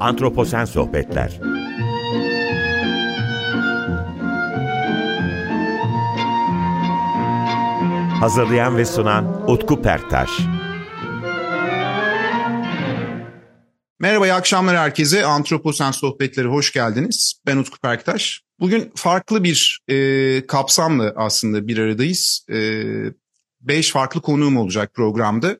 Antroposen Sohbetler Hazırlayan ve sunan Utku Perktaş Merhaba, iyi akşamlar herkese. Antroposen Sohbetleri hoş geldiniz. Ben Utku Perktaş. Bugün farklı bir e, kapsamla aslında bir aradayız. E, beş farklı konuğum olacak programda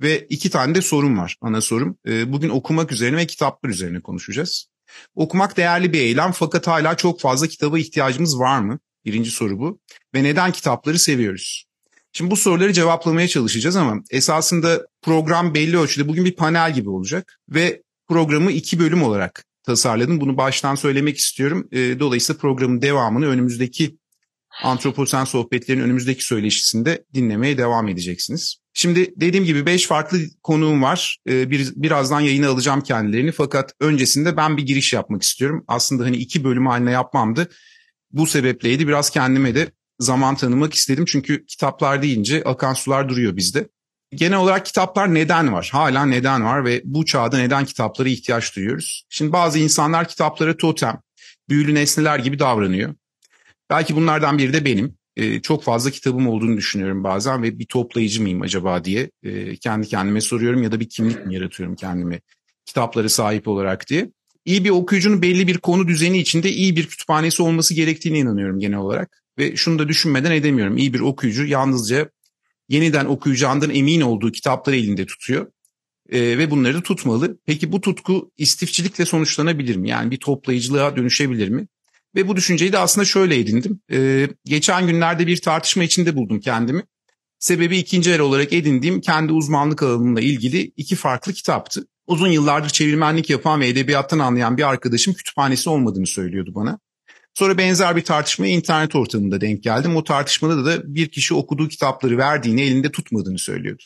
ve iki tane de sorum var, ana sorum. E, bugün okumak üzerine ve kitaplar üzerine konuşacağız. Okumak değerli bir eylem fakat hala çok fazla kitaba ihtiyacımız var mı? Birinci soru bu. Ve neden kitapları seviyoruz? Şimdi bu soruları cevaplamaya çalışacağız ama esasında program belli ölçüde bugün bir panel gibi olacak ve programı iki bölüm olarak tasarladım. Bunu baştan söylemek istiyorum. E, dolayısıyla programın devamını önümüzdeki antroposen sohbetlerin önümüzdeki söyleşisinde dinlemeye devam edeceksiniz. Şimdi dediğim gibi beş farklı konuğum var. Ee, bir, birazdan yayına alacağım kendilerini fakat öncesinde ben bir giriş yapmak istiyorum. Aslında hani iki bölüm haline yapmamdı. Bu sebepleydi biraz kendime de zaman tanımak istedim. Çünkü kitaplar deyince akan sular duruyor bizde. Genel olarak kitaplar neden var? Hala neden var ve bu çağda neden kitaplara ihtiyaç duyuyoruz? Şimdi bazı insanlar kitaplara totem, büyülü nesneler gibi davranıyor. Belki bunlardan biri de benim. Ee, çok fazla kitabım olduğunu düşünüyorum bazen ve bir toplayıcı mıyım acaba diye e, kendi kendime soruyorum ya da bir kimlik mi yaratıyorum kendime kitaplara sahip olarak diye. İyi bir okuyucunun belli bir konu düzeni içinde iyi bir kütüphanesi olması gerektiğine inanıyorum genel olarak. Ve şunu da düşünmeden edemiyorum. İyi bir okuyucu yalnızca yeniden okuyacağından emin olduğu kitapları elinde tutuyor. Ee, ve bunları da tutmalı. Peki bu tutku istifçilikle sonuçlanabilir mi? Yani bir toplayıcılığa dönüşebilir mi? Ve bu düşünceyi de aslında şöyle edindim. Ee, geçen günlerde bir tartışma içinde buldum kendimi. Sebebi ikinci el olarak edindiğim kendi uzmanlık alanımla ilgili iki farklı kitaptı. Uzun yıllardır çevirmenlik yapan ve edebiyattan anlayan bir arkadaşım kütüphanesi olmadığını söylüyordu bana. Sonra benzer bir tartışmaya internet ortamında denk geldim. O tartışmada da bir kişi okuduğu kitapları verdiğini elinde tutmadığını söylüyordu.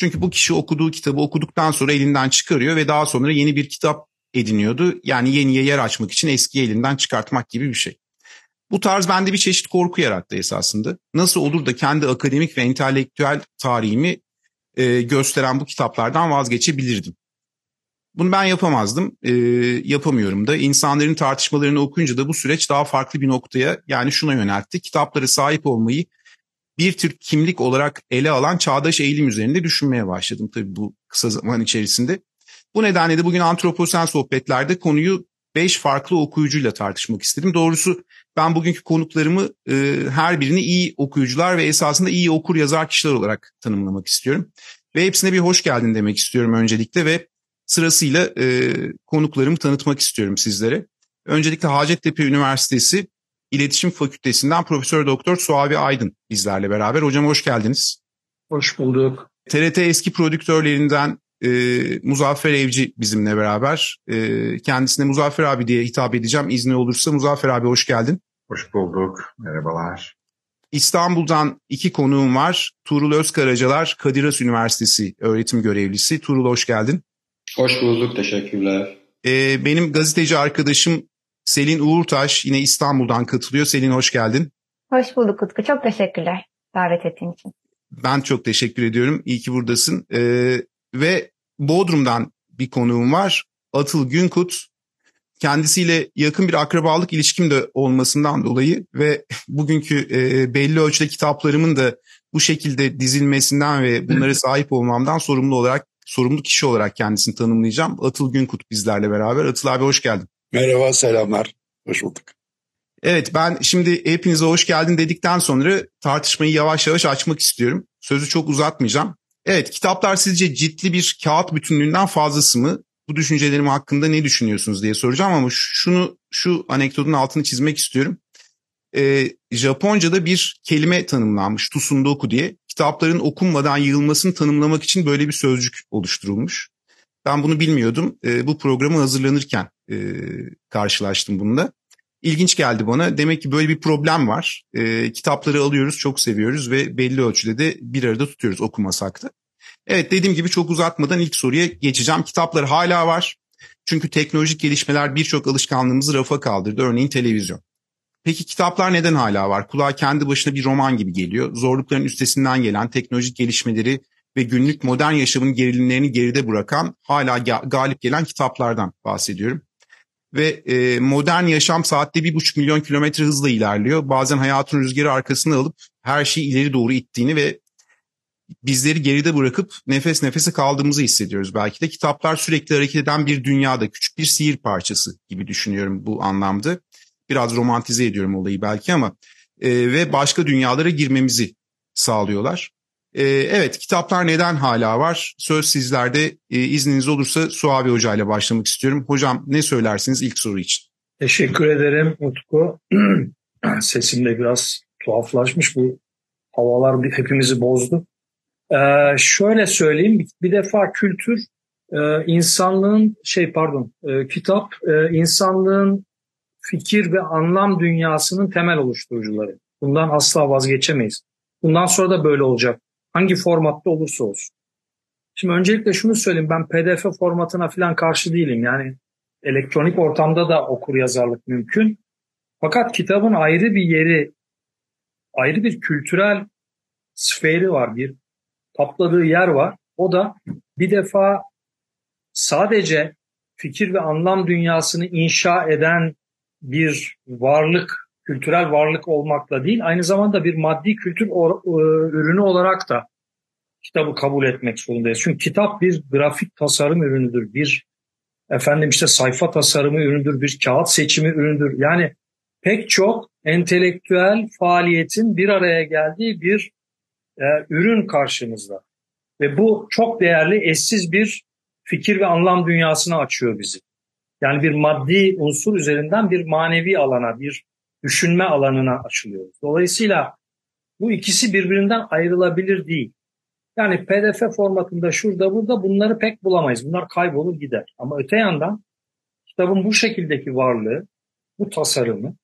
Çünkü bu kişi okuduğu kitabı okuduktan sonra elinden çıkarıyor ve daha sonra yeni bir kitap ediniyordu. Yani yeniye yer açmak için eski elinden çıkartmak gibi bir şey. Bu tarz bende bir çeşit korku yarattı esasında. Nasıl olur da kendi akademik ve entelektüel tarihimi e, gösteren bu kitaplardan vazgeçebilirdim. Bunu ben yapamazdım, e, yapamıyorum da. İnsanların tartışmalarını okuyunca da bu süreç daha farklı bir noktaya yani şuna yöneltti. Kitaplara sahip olmayı bir tür kimlik olarak ele alan çağdaş eğilim üzerinde düşünmeye başladım tabii bu kısa zaman içerisinde. Bu nedenle de bugün antroposen sohbetlerde konuyu beş farklı okuyucuyla tartışmak istedim. Doğrusu ben bugünkü konuklarımı e, her birini iyi okuyucular ve esasında iyi okur yazar kişiler olarak tanımlamak istiyorum. Ve hepsine bir hoş geldin demek istiyorum öncelikle ve sırasıyla e, konuklarımı tanıtmak istiyorum sizlere. Öncelikle Hacettepe Üniversitesi İletişim Fakültesinden Profesör Doktor Suavi Aydın bizlerle beraber. Hocam hoş geldiniz. Hoş bulduk. TRT eski prodüktörlerinden e, Muzaffer Evci bizimle beraber. E, kendisine Muzaffer abi diye hitap edeceğim. İzni olursa Muzaffer abi hoş geldin. Hoş bulduk. Merhabalar. İstanbul'dan iki konuğum var. Tuğrul Özkaracalar, Kadir Has Üniversitesi öğretim görevlisi. Tuğrul hoş geldin. Hoş bulduk, teşekkürler. Ee, benim gazeteci arkadaşım Selin Uğurtaş yine İstanbul'dan katılıyor. Selin hoş geldin. Hoş bulduk Utku. Çok teşekkürler davet ettiğin için. Ben çok teşekkür ediyorum. İyi ki buradasın. Ee, ve Bodrum'dan bir konuğum var. Atıl Günkut. Kendisiyle yakın bir akrabalık ilişkim de olmasından dolayı ve bugünkü e, belli ölçüde kitaplarımın da bu şekilde dizilmesinden ve bunlara sahip olmamdan sorumlu olarak sorumlu kişi olarak kendisini tanımlayacağım. Atıl Günkut bizlerle beraber. Atıl abi hoş geldin. Merhaba, selamlar. Hoş bulduk. Evet ben şimdi hepinize hoş geldin dedikten sonra tartışmayı yavaş yavaş açmak istiyorum. Sözü çok uzatmayacağım. Evet kitaplar sizce ciddi bir kağıt bütünlüğünden fazlası mı? Bu düşüncelerim hakkında ne düşünüyorsunuz diye soracağım ama şunu şu anekdotun altını çizmek istiyorum. Ee, Japonca'da bir kelime tanımlanmış Tusundoku diye. Kitapların okunmadan yığılmasını tanımlamak için böyle bir sözcük oluşturulmuş. Ben bunu bilmiyordum. E, bu programı hazırlanırken e, karşılaştım bununla. İlginç geldi bana. Demek ki böyle bir problem var. E, kitapları alıyoruz, çok seviyoruz ve belli ölçüde de bir arada tutuyoruz okumasak da. Evet dediğim gibi çok uzatmadan ilk soruya geçeceğim. Kitaplar hala var. Çünkü teknolojik gelişmeler birçok alışkanlığımızı rafa kaldırdı. Örneğin televizyon. Peki kitaplar neden hala var? Kulağa kendi başına bir roman gibi geliyor. Zorlukların üstesinden gelen teknolojik gelişmeleri ve günlük modern yaşamın gerilimlerini geride bırakan hala galip gelen kitaplardan bahsediyorum. Ve e, modern yaşam saatte bir buçuk milyon kilometre hızla ilerliyor. Bazen hayatın rüzgarı arkasına alıp her şeyi ileri doğru ittiğini ve bizleri geride bırakıp nefes nefese kaldığımızı hissediyoruz belki de. Kitaplar sürekli hareket eden bir dünyada küçük bir sihir parçası gibi düşünüyorum bu anlamda. Biraz romantize ediyorum olayı belki ama e, ve başka dünyalara girmemizi sağlıyorlar. E, evet kitaplar neden hala var? Söz sizlerde e, izniniz olursa Suavi Hoca ile başlamak istiyorum. Hocam ne söylersiniz ilk soru için? Teşekkür ederim Utku. Sesim de biraz tuhaflaşmış bu havalar hepimizi bozdu. Ee, şöyle söyleyeyim bir defa kültür e, insanlığın şey pardon e, kitap e, insanlığın fikir ve anlam dünyasının temel oluşturucuları. Bundan asla vazgeçemeyiz. Bundan sonra da böyle olacak. Hangi formatta olursa olsun. Şimdi öncelikle şunu söyleyeyim ben PDF formatına falan karşı değilim. Yani elektronik ortamda da okur yazarlık mümkün. Fakat kitabın ayrı bir yeri, ayrı bir kültürel sferi var, bir kapladığı yer var. O da bir defa sadece fikir ve anlam dünyasını inşa eden bir varlık, kültürel varlık olmakla değil, aynı zamanda bir maddi kültür e, ürünü olarak da kitabı kabul etmek zorundayız. Çünkü kitap bir grafik tasarım ürünüdür, bir efendim işte sayfa tasarımı ürünüdür, bir kağıt seçimi ürünüdür. Yani pek çok entelektüel faaliyetin bir araya geldiği bir e, ürün karşımızda. Ve bu çok değerli, eşsiz bir fikir ve anlam dünyasını açıyor bizi. Yani bir maddi unsur üzerinden bir manevi alana, bir düşünme alanına açılıyoruz. Dolayısıyla bu ikisi birbirinden ayrılabilir değil. Yani PDF formatında şurada burada bunları pek bulamayız. Bunlar kaybolur gider. Ama öte yandan kitabın bu şekildeki varlığı, bu tasarımı,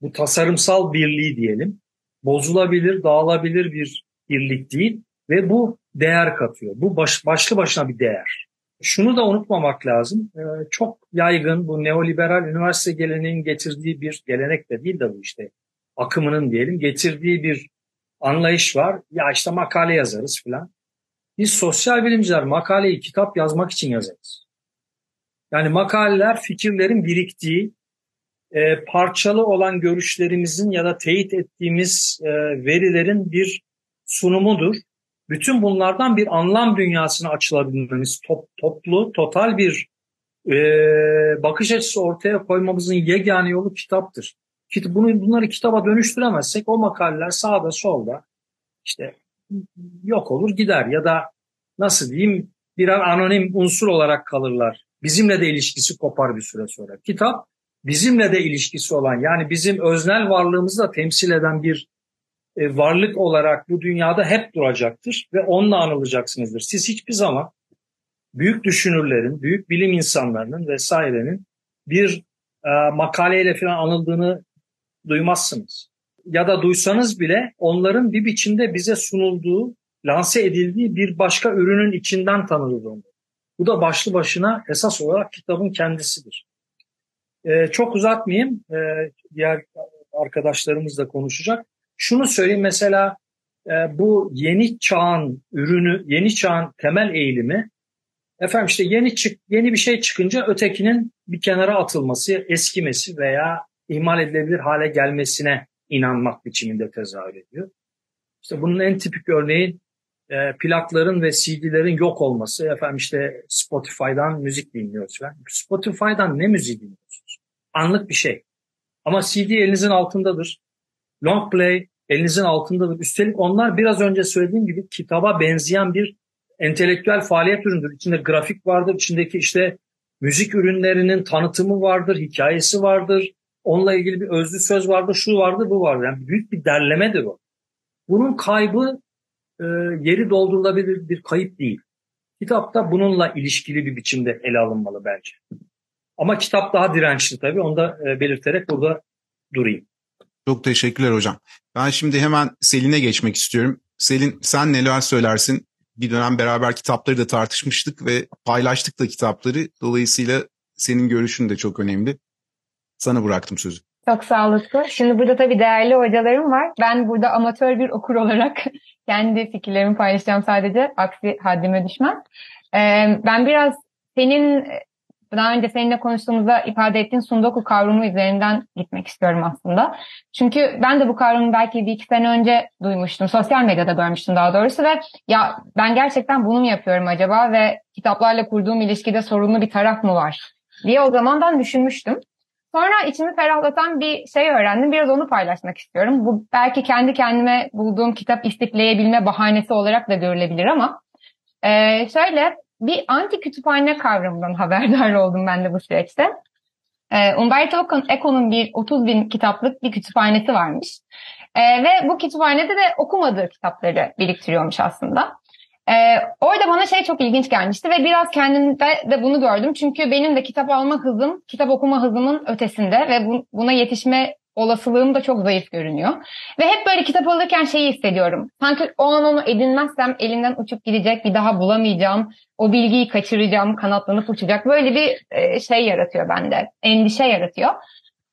bu tasarımsal birliği diyelim, bozulabilir, dağılabilir bir birlik değil ve bu değer katıyor. Bu baş, başlı başına bir değer. Şunu da unutmamak lazım. Ee, çok yaygın bu neoliberal üniversite geleneğinin getirdiği bir gelenek de değil de bu işte akımının diyelim getirdiği bir anlayış var. Ya işte makale yazarız filan. Biz sosyal bilimciler makaleyi kitap yazmak için yazarız. Yani makaleler fikirlerin biriktiği, e, parçalı olan görüşlerimizin ya da teyit ettiğimiz e, verilerin bir sunumudur. Bütün bunlardan bir anlam dünyasına açılabilmemiz, top, toplu, total bir e, bakış açısı ortaya koymamızın yegane yolu kitaptır. Bunu, bunları kitaba dönüştüremezsek o makaleler sağda solda işte yok olur gider ya da nasıl diyeyim birer anonim unsur olarak kalırlar. Bizimle de ilişkisi kopar bir süre sonra. Kitap bizimle de ilişkisi olan yani bizim öznel varlığımızı da temsil eden bir e, varlık olarak bu dünyada hep duracaktır ve onunla anılacaksınızdır. Siz hiçbir zaman büyük düşünürlerin, büyük bilim insanlarının vesairenin bir e, makaleyle falan anıldığını duymazsınız. Ya da duysanız bile onların bir biçimde bize sunulduğu, lanse edildiği bir başka ürünün içinden tanırız. Bu da başlı başına esas olarak kitabın kendisidir. Ee, çok uzatmayayım, ee, diğer arkadaşlarımız da konuşacak. Şunu söyleyeyim mesela e, bu yeni çağın ürünü, yeni çağın temel eğilimi efendim işte yeni çık yeni bir şey çıkınca ötekinin bir kenara atılması, eskimesi veya ihmal edilebilir hale gelmesine inanmak biçiminde tezahür ediyor. İşte bunun en tipik örneği e, plakların ve CD'lerin yok olması. Efendim işte Spotify'dan müzik dinliyoruz falan. Spotify'dan ne müzik dinliyorsunuz? Anlık bir şey. Ama CD elinizin altındadır. Long play elinizin altındadır. Üstelik onlar biraz önce söylediğim gibi kitaba benzeyen bir entelektüel faaliyet üründür. İçinde grafik vardır, içindeki işte müzik ürünlerinin tanıtımı vardır, hikayesi vardır. Onunla ilgili bir özlü söz vardır, şu vardır, bu vardır. Yani büyük bir derlemedir o. Bunun kaybı e, yeri doldurulabilir bir kayıp değil. Kitapta bununla ilişkili bir biçimde ele alınmalı bence. Ama kitap daha dirençli tabii. Onu da e, belirterek burada durayım. Çok teşekkürler hocam. Ben şimdi hemen Selin'e geçmek istiyorum. Selin sen neler söylersin? Bir dönem beraber kitapları da tartışmıştık ve paylaştık da kitapları. Dolayısıyla senin görüşün de çok önemli. Sana bıraktım sözü. Çok sağ. Şimdi burada tabii değerli hocalarım var. Ben burada amatör bir okur olarak kendi fikirlerimi paylaşacağım sadece. Aksi haddime düşmem. Ee, ben biraz senin daha önce seninle konuştuğumuzda ifade ettiğin sundoku kavramı üzerinden gitmek istiyorum aslında. Çünkü ben de bu kavramı belki bir iki sene önce duymuştum. Sosyal medyada görmüştüm daha doğrusu ve ya ben gerçekten bunu mu yapıyorum acaba ve kitaplarla kurduğum ilişkide sorunlu bir taraf mı var diye o zamandan düşünmüştüm. Sonra içimi ferahlatan bir şey öğrendim. Biraz onu paylaşmak istiyorum. Bu belki kendi kendime bulduğum kitap istifleyebilme bahanesi olarak da görülebilir ama e, şöyle bir anti kütüphane kavramından haberdar oldum ben de bu süreçte. E, Umberto Eco'nun bir 30 bin kitaplık bir kütüphanesi varmış. E, ve bu kütüphanede de okumadığı kitapları biriktiriyormuş aslında. Ee, orada bana şey çok ilginç gelmişti ve biraz kendimde de bunu gördüm. Çünkü benim de kitap alma hızım, kitap okuma hızımın ötesinde ve bu, buna yetişme olasılığım da çok zayıf görünüyor. Ve hep böyle kitap alırken şeyi hissediyorum. Sanki o an onu edinmezsem elinden uçup gidecek, bir daha bulamayacağım, o bilgiyi kaçıracağım, kanatlanıp uçacak. Böyle bir e, şey yaratıyor bende, endişe yaratıyor.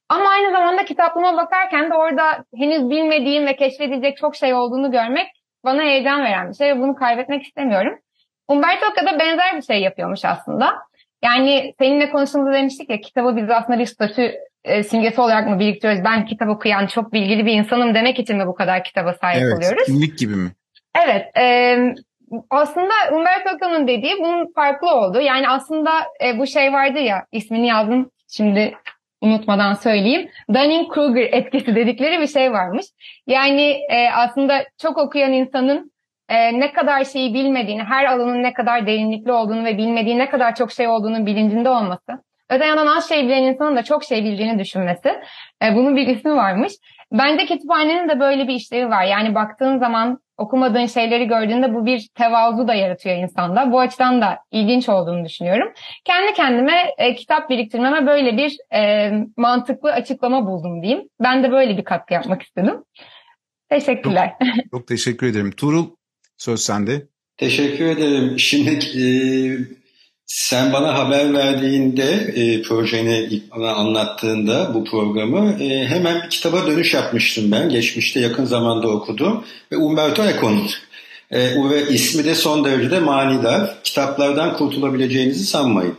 Ama aynı zamanda kitaplığıma bakarken de orada henüz bilmediğim ve keşfedilecek çok şey olduğunu görmek bana heyecan veren bir şey ve bunu kaybetmek istemiyorum. Umberto Eco da benzer bir şey yapıyormuş aslında. Yani seninle konuştuğumuzda demiştik ya kitabı biz aslında bir statü e, simgesi olarak mı biriktiriyoruz? Ben kitap okuyan çok bilgili bir insanım demek için mi bu kadar kitaba sahip evet, oluyoruz? kimlik gibi mi? Evet. E, aslında Umberto Eco'nun dediği bunun farklı oldu. Yani aslında e, bu şey vardı ya ismini yazdım şimdi unutmadan söyleyeyim. Dunning-Kruger etkisi dedikleri bir şey varmış. Yani e, aslında çok okuyan insanın e, ne kadar şeyi bilmediğini, her alanın ne kadar derinlikli olduğunu ve bilmediği ne kadar çok şey olduğunu bilincinde olması. Öte yandan az şey bilen insanın da çok şey bildiğini düşünmesi. E, bunun bir ismi varmış. Bence kütüphanenin de böyle bir işlevi var. Yani baktığın zaman okumadığın şeyleri gördüğünde bu bir tevazu da yaratıyor insanda. Bu açıdan da ilginç olduğunu düşünüyorum. Kendi kendime e, kitap biriktirmeme böyle bir e, mantıklı açıklama buldum diyeyim. Ben de böyle bir katkı yapmak istedim. Teşekkürler. Çok, çok teşekkür ederim. Tuğrul söz sende. Teşekkür ederim. Şimdi e, sen bana haber verdiğinde e, projeni bana anlattığında bu programı e, hemen bir kitaba dönüş yapmıştım ben. Geçmişte yakın zamanda okudum ve Umberto Eco'nun e, ve ismi de son derecede manidar. Kitaplardan kurtulabileceğinizi sanmayın.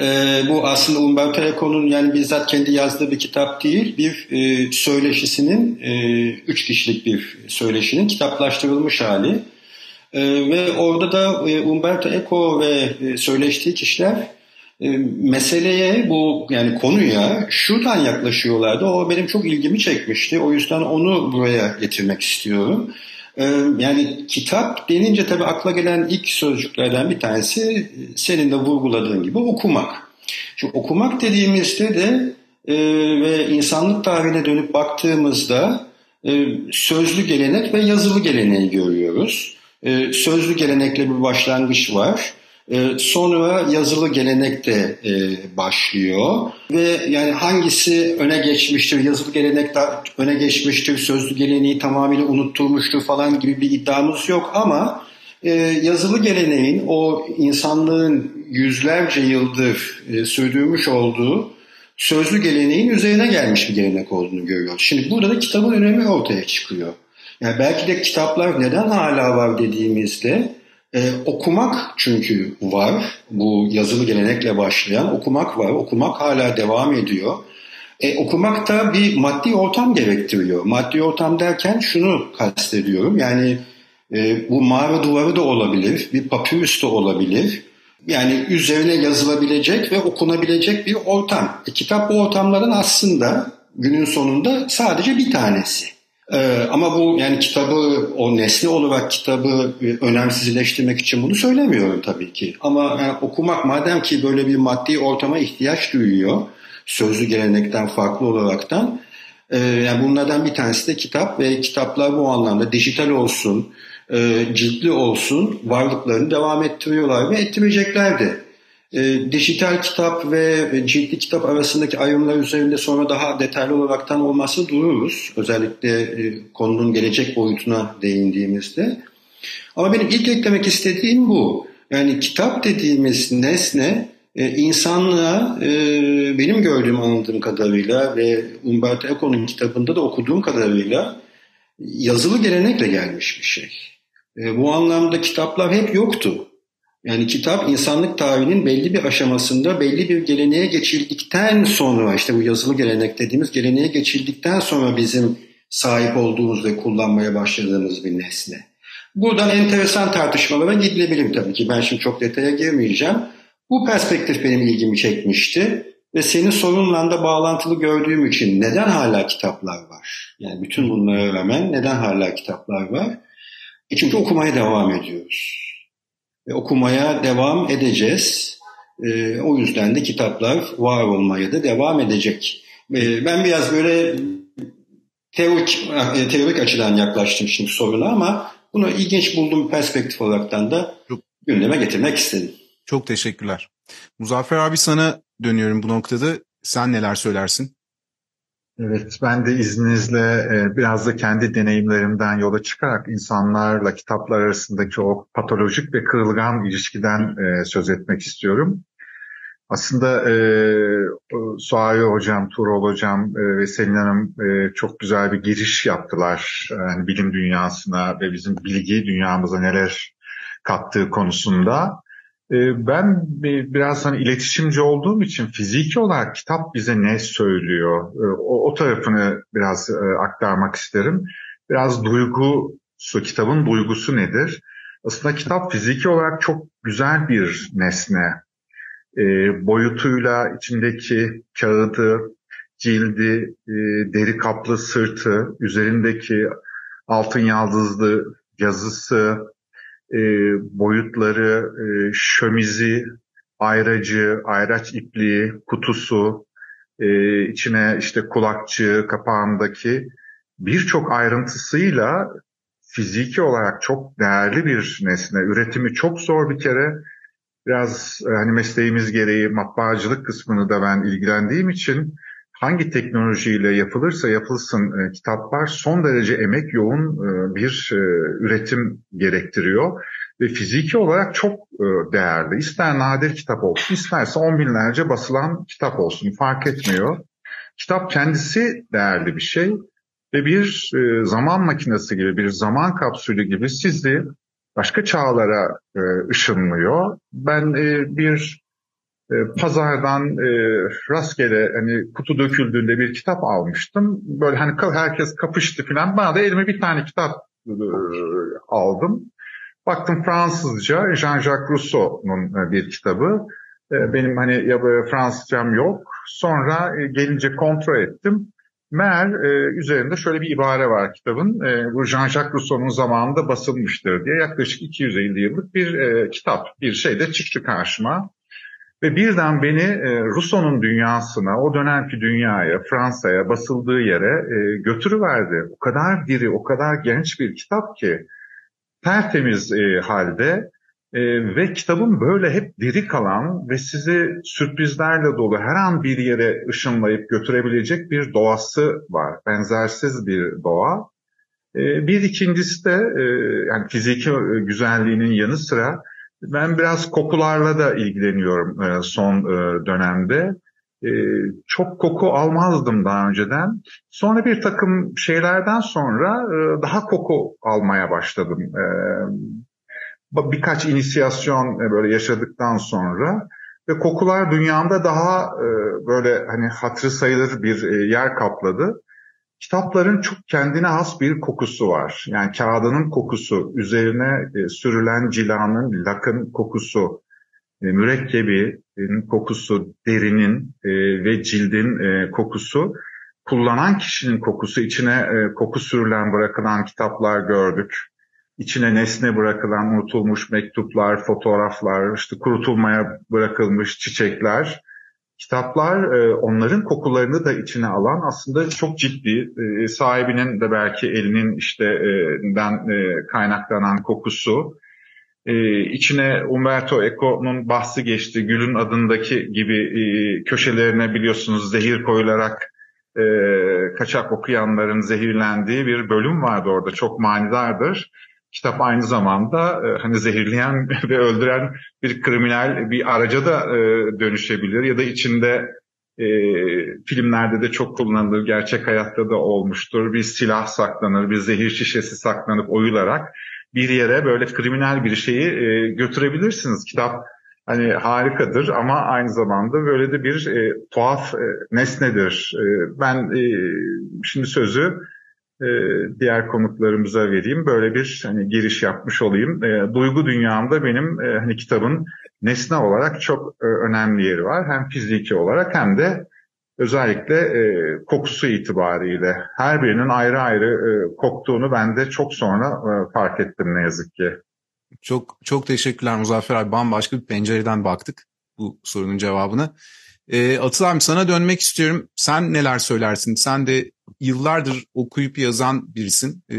E, bu aslında Umberto Eco'nun yani bizzat kendi yazdığı bir kitap değil, bir e, söyleşisinin, e, üç kişilik bir söyleşinin kitaplaştırılmış hali. E, ve orada da e, Umberto Eco ve e, söyleştiği kişiler e, meseleye bu yani konuya şuradan yaklaşıyorlardı. O benim çok ilgimi çekmişti. O yüzden onu buraya getirmek istiyorum. E, yani kitap denince tabii akla gelen ilk sözcüklerden bir tanesi senin de vurguladığın gibi okumak. Şimdi okumak dediğimizde de e, ve insanlık tarihine dönüp baktığımızda e, sözlü gelenek ve yazılı geleneği görüyoruz. E, sözlü gelenekle bir başlangıç var. E, sonra yazılı gelenek de e, başlıyor ve yani hangisi öne geçmiştir, yazılı gelenek de öne geçmiştir, sözlü geleneği tamamıyla unutturmuştur falan gibi bir iddiamız yok ama e, yazılı geleneğin o insanlığın yüzlerce yıldır e, sürdürmüş olduğu sözlü geleneğin üzerine gelmiş bir gelenek olduğunu görüyoruz. Şimdi burada da kitabın önemi ortaya çıkıyor. Yani belki de kitaplar neden hala var dediğimizde e, okumak çünkü var. Bu yazılı gelenekle başlayan okumak var. Okumak hala devam ediyor. E, okumak da bir maddi ortam gerektiriyor. Maddi ortam derken şunu kastediyorum. Yani e, bu mağara duvarı da olabilir, bir papyrus da olabilir. Yani üzerine yazılabilecek ve okunabilecek bir ortam. E, kitap bu ortamların aslında günün sonunda sadece bir tanesi. Ee, ama bu yani kitabı o nesne olarak kitabı e, önemsizleştirmek için bunu söylemiyorum tabii ki. Ama yani okumak madem ki böyle bir maddi ortama ihtiyaç duyuyor sözlü gelenekten farklı olaraktan e, yani bunlardan bir tanesi de kitap ve kitaplar bu anlamda dijital olsun, e, ciltli olsun varlıklarını devam ettiriyorlar ve ettirecekler de. E, dijital kitap ve ciltli kitap arasındaki ayrımlar üzerinde sonra daha detaylı olaraktan olması dururuz. Özellikle e, konunun gelecek boyutuna değindiğimizde. Ama benim ilk eklemek istediğim bu. Yani kitap dediğimiz nesne e, insanlığa e, benim gördüğüm anladığım kadarıyla ve Umberto Eco'nun kitabında da okuduğum kadarıyla yazılı gelenekle gelmiş bir şey. E, bu anlamda kitaplar hep yoktu. Yani kitap insanlık tarihinin belli bir aşamasında belli bir geleneğe geçildikten sonra işte bu yazılı gelenek dediğimiz geleneğe geçildikten sonra bizim sahip olduğumuz ve kullanmaya başladığımız bir nesne. Buradan enteresan tartışmalara gidilebilir tabii ki. Ben şimdi çok detaya girmeyeceğim. Bu perspektif benim ilgimi çekmişti. Ve senin sorunla da bağlantılı gördüğüm için neden hala kitaplar var? Yani bütün bunlara rağmen neden hala kitaplar var? E çünkü okumaya devam ediyoruz. Okumaya devam edeceğiz. E, o yüzden de kitaplar var olmaya da devam edecek. E, ben biraz böyle teorik, e, teorik açıdan yaklaştım şimdi soruna ama bunu ilginç bulduğum perspektif olaraktan da gündeme getirmek istedim. Çok teşekkürler. Muzaffer abi sana dönüyorum bu noktada. Sen neler söylersin? Evet, ben de izninizle e, biraz da kendi deneyimlerimden yola çıkarak insanlarla kitaplar arasındaki o patolojik ve kırılgan ilişkiden e, söz etmek istiyorum. Aslında e, Suavi Hocam, Tuğrul Hocam e, ve Selin Hanım e, çok güzel bir giriş yaptılar. Yani bilim dünyasına ve bizim bilgi dünyamıza neler kattığı konusunda. E, ben biraz hani iletişimci olduğum için fiziki olarak kitap bize ne söylüyor? E, o, o tarafını biraz e, aktarmak isterim. Biraz duygusu, kitabın duygusu nedir? Aslında kitap fiziki olarak çok güzel bir nesne e, boyutuyla içindeki kağıdı, cildi, e, deri kaplı sırtı, üzerindeki altın yaldızlı yazısı, e, boyutları, e, şömizi, ayracı, ayraç ipliği, kutusu, e, içine işte kulakçığı, kapağındaki birçok ayrıntısıyla fiziki olarak çok değerli bir nesne. Üretimi çok zor bir kere biraz e, hani mesleğimiz gereği matbaacılık kısmını da ben ilgilendiğim için hangi teknolojiyle yapılırsa yapılsın e, kitaplar son derece emek yoğun e, bir e, üretim gerektiriyor ve fiziki olarak çok e, değerli. İster nadir kitap olsun, isterse on binlerce basılan kitap olsun fark etmiyor. Kitap kendisi değerli bir şey ve bir e, zaman makinesi gibi, bir zaman kapsülü gibi sizi başka çağlara e, ışınlıyor. Ben e, bir pazardan e, rastgele hani kutu döküldüğünde bir kitap almıştım. Böyle hani herkes kapıştı falan. Bana da elime bir tane kitap e, aldım. Baktım Fransızca Jean-Jacques Rousseau'nun e, bir kitabı. E, benim hani ya Fransızcam yok. Sonra e, gelince kontrol ettim. Meğer e, üzerinde şöyle bir ibare var kitabın. E, bu Jean-Jacques Rousseau'nun zamanında basılmıştır diye yaklaşık 250 yıllık bir e, kitap, bir şey de çıktı karşıma. Ve birden beni e, Rousseau'nun dünyasına, o dönemki dünyaya, Fransa'ya, basıldığı yere e, götürüverdi. O kadar diri, o kadar genç bir kitap ki tertemiz e, halde e, ve kitabın böyle hep diri kalan ve sizi sürprizlerle dolu her an bir yere ışınlayıp götürebilecek bir doğası var. Benzersiz bir doğa. E, bir ikincisi de e, yani fiziki e, güzelliğinin yanı sıra ben biraz kokularla da ilgileniyorum e, son e, dönemde. E, çok koku almazdım daha önceden. Sonra bir takım şeylerden sonra daha koku almaya başladım. Birkaç inisiyasyon böyle yaşadıktan sonra ve kokular dünyamda daha böyle hani hatırı sayılır bir yer kapladı. Kitapların çok kendine has bir kokusu var. Yani kağıdının kokusu, üzerine sürülen cilanın, lakın kokusu, mürekkebinin kokusu, derinin ve cildin kokusu, kullanan kişinin kokusu, içine koku sürülen bırakılan kitaplar gördük. İçine nesne bırakılan unutulmuş mektuplar, fotoğraflar, işte kurutulmaya bırakılmış çiçekler, kitaplar e, onların kokularını da içine alan aslında çok ciddi e, sahibinin de belki elinin işte e, den kaynaklanan kokusu. içine Umberto Eco'nun bahsi geçti. Gül'ün adındaki gibi köşelerine biliyorsunuz zehir koyularak kaçak okuyanların zehirlendiği bir bölüm vardı orada. Çok manidardır kitap aynı zamanda e, hani zehirleyen ve öldüren bir kriminal bir araca da e, dönüşebilir ya da içinde e, filmlerde de çok kullanılır, gerçek hayatta da olmuştur. Bir silah saklanır, bir zehir şişesi saklanıp oyularak bir yere böyle kriminal bir şeyi e, götürebilirsiniz. Kitap hani harikadır ama aynı zamanda böyle de bir e, tuhaf e, nesnedir. E, ben e, şimdi sözü e, diğer konuklarımıza vereyim. Böyle bir hani giriş yapmış olayım. E, duygu dünyamda benim e, hani kitabın nesne olarak çok e, önemli yeri var. Hem fiziki olarak hem de özellikle e, kokusu itibariyle her birinin ayrı ayrı koktuğunu ben de çok sonra e, fark ettim ne yazık ki. Çok çok teşekkürler Muzaffer abi. Bambaşka bir pencereden baktık bu sorunun cevabını. E, Atıl abi sana dönmek istiyorum. Sen neler söylersin? Sen de yıllardır okuyup yazan birisin. E,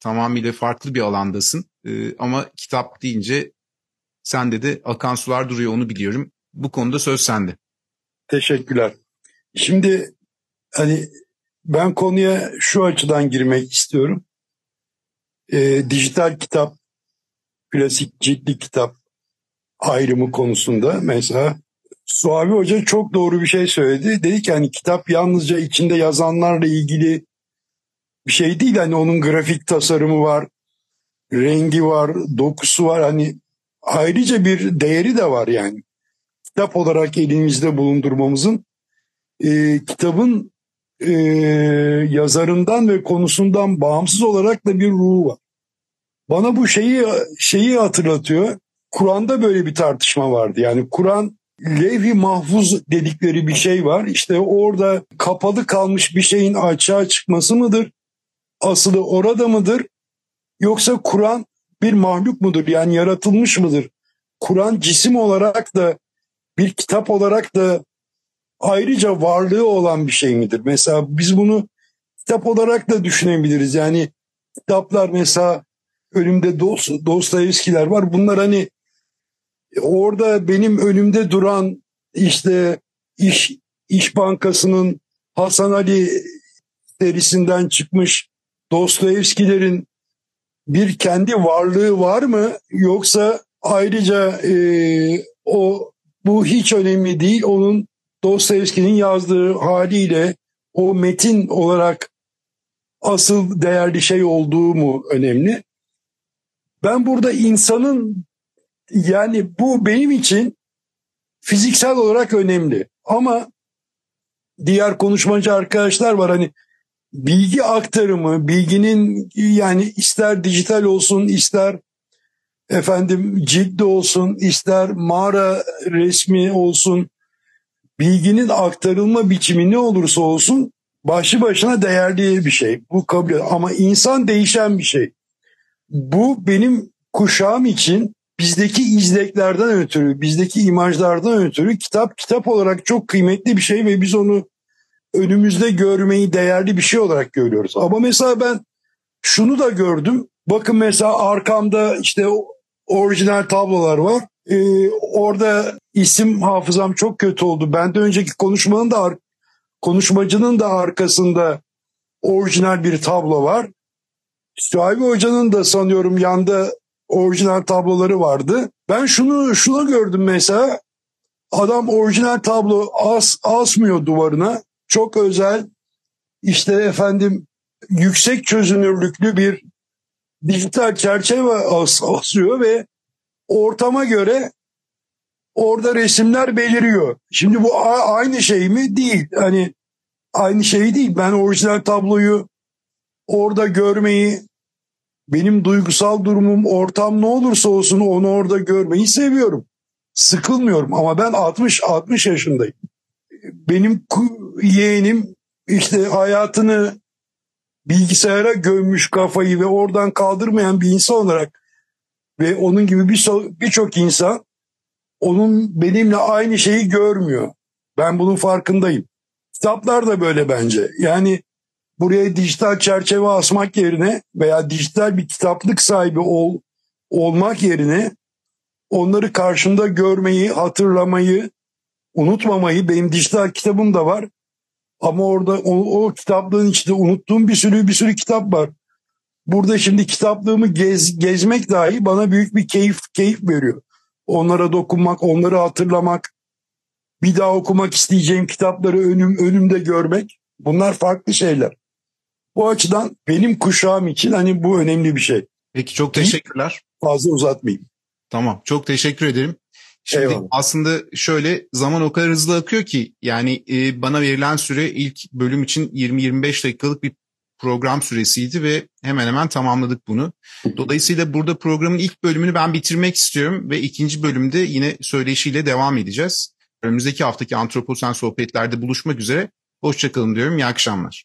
tamamıyla farklı bir alandasın. E, ama kitap deyince sende de akan sular duruyor onu biliyorum. Bu konuda söz sende. Teşekkürler. Şimdi hani ben konuya şu açıdan girmek istiyorum. E, dijital kitap, klasik ciltli kitap ayrımı konusunda mesela Suavi Hoca çok doğru bir şey söyledi. Dedi ki hani kitap yalnızca içinde yazanlarla ilgili bir şey değil. Hani onun grafik tasarımı var, rengi var, dokusu var. Hani ayrıca bir değeri de var yani. Kitap olarak elimizde bulundurmamızın e, kitabın e, yazarından ve konusundan bağımsız olarak da bir ruhu var. Bana bu şeyi şeyi hatırlatıyor. Kur'an'da böyle bir tartışma vardı. Yani Kur'an levh-i mahfuz dedikleri bir şey var. İşte orada kapalı kalmış bir şeyin açığa çıkması mıdır? Asılı orada mıdır? Yoksa Kur'an bir mahluk mudur? Yani yaratılmış mıdır? Kur'an cisim olarak da bir kitap olarak da ayrıca varlığı olan bir şey midir? Mesela biz bunu kitap olarak da düşünebiliriz. Yani kitaplar mesela önümde Dostoyevskiler var. Bunlar hani orada benim önümde duran işte iş İş Bankası'nın Hasan Ali serisinden çıkmış Dostoyevskilerin bir kendi varlığı var mı yoksa ayrıca e, o bu hiç önemli değil onun Dostoyevski'nin yazdığı haliyle o metin olarak asıl değerli şey olduğu mu önemli? Ben burada insanın yani bu benim için fiziksel olarak önemli. Ama diğer konuşmacı arkadaşlar var hani bilgi aktarımı, bilginin yani ister dijital olsun, ister efendim cildi olsun, ister mağara resmi olsun, bilginin aktarılma biçimi ne olursa olsun başlı başına değerli bir şey. Bu kabul ama insan değişen bir şey. Bu benim kuşağım için bizdeki izleklerden ötürü, bizdeki imajlardan ötürü kitap kitap olarak çok kıymetli bir şey ve biz onu önümüzde görmeyi değerli bir şey olarak görüyoruz. Ama mesela ben şunu da gördüm. Bakın mesela arkamda işte orijinal tablolar var. Ee, orada isim hafızam çok kötü oldu. Benden önceki konuşmanın da konuşmacının da arkasında orijinal bir tablo var. Süheybi Hoca'nın da sanıyorum yanda orijinal tabloları vardı. Ben şunu şunu gördüm mesela. Adam orijinal tablo as, asmıyor duvarına. Çok özel işte efendim yüksek çözünürlüklü bir dijital çerçeve as, asıyor ve ortama göre orada resimler beliriyor. Şimdi bu aynı şey mi? Değil. Hani aynı şey değil. Ben orijinal tabloyu orada görmeyi benim duygusal durumum, ortam ne olursa olsun onu orada görmeyi seviyorum. Sıkılmıyorum ama ben 60 60 yaşındayım. Benim yeğenim işte hayatını bilgisayara gömmüş kafayı ve oradan kaldırmayan bir insan olarak ve onun gibi birçok bir insan onun benimle aynı şeyi görmüyor. Ben bunun farkındayım. Kitaplar da böyle bence. Yani buraya dijital çerçeve asmak yerine veya dijital bir kitaplık sahibi ol, olmak yerine onları karşımda görmeyi, hatırlamayı, unutmamayı benim dijital kitabım da var. Ama orada o, o kitaplığın içinde unuttuğum bir sürü bir sürü kitap var. Burada şimdi kitaplığımı gez, gezmek dahi bana büyük bir keyif keyif veriyor. Onlara dokunmak, onları hatırlamak. bir daha okumak isteyeceğim kitapları önüm önümde görmek bunlar farklı şeyler. Bu açıdan benim kuşağım için hani bu önemli bir şey. Peki çok teşekkürler. Fazla uzatmayayım. Tamam çok teşekkür ederim. Şimdi Eyvallah. aslında şöyle zaman o kadar hızlı akıyor ki yani e, bana verilen süre ilk bölüm için 20-25 dakikalık bir program süresiydi ve hemen hemen tamamladık bunu. Dolayısıyla burada programın ilk bölümünü ben bitirmek istiyorum ve ikinci bölümde yine söyleşiyle devam edeceğiz. Önümüzdeki haftaki Antroposen sohbetlerde buluşmak üzere. Hoşçakalın diyorum. İyi akşamlar.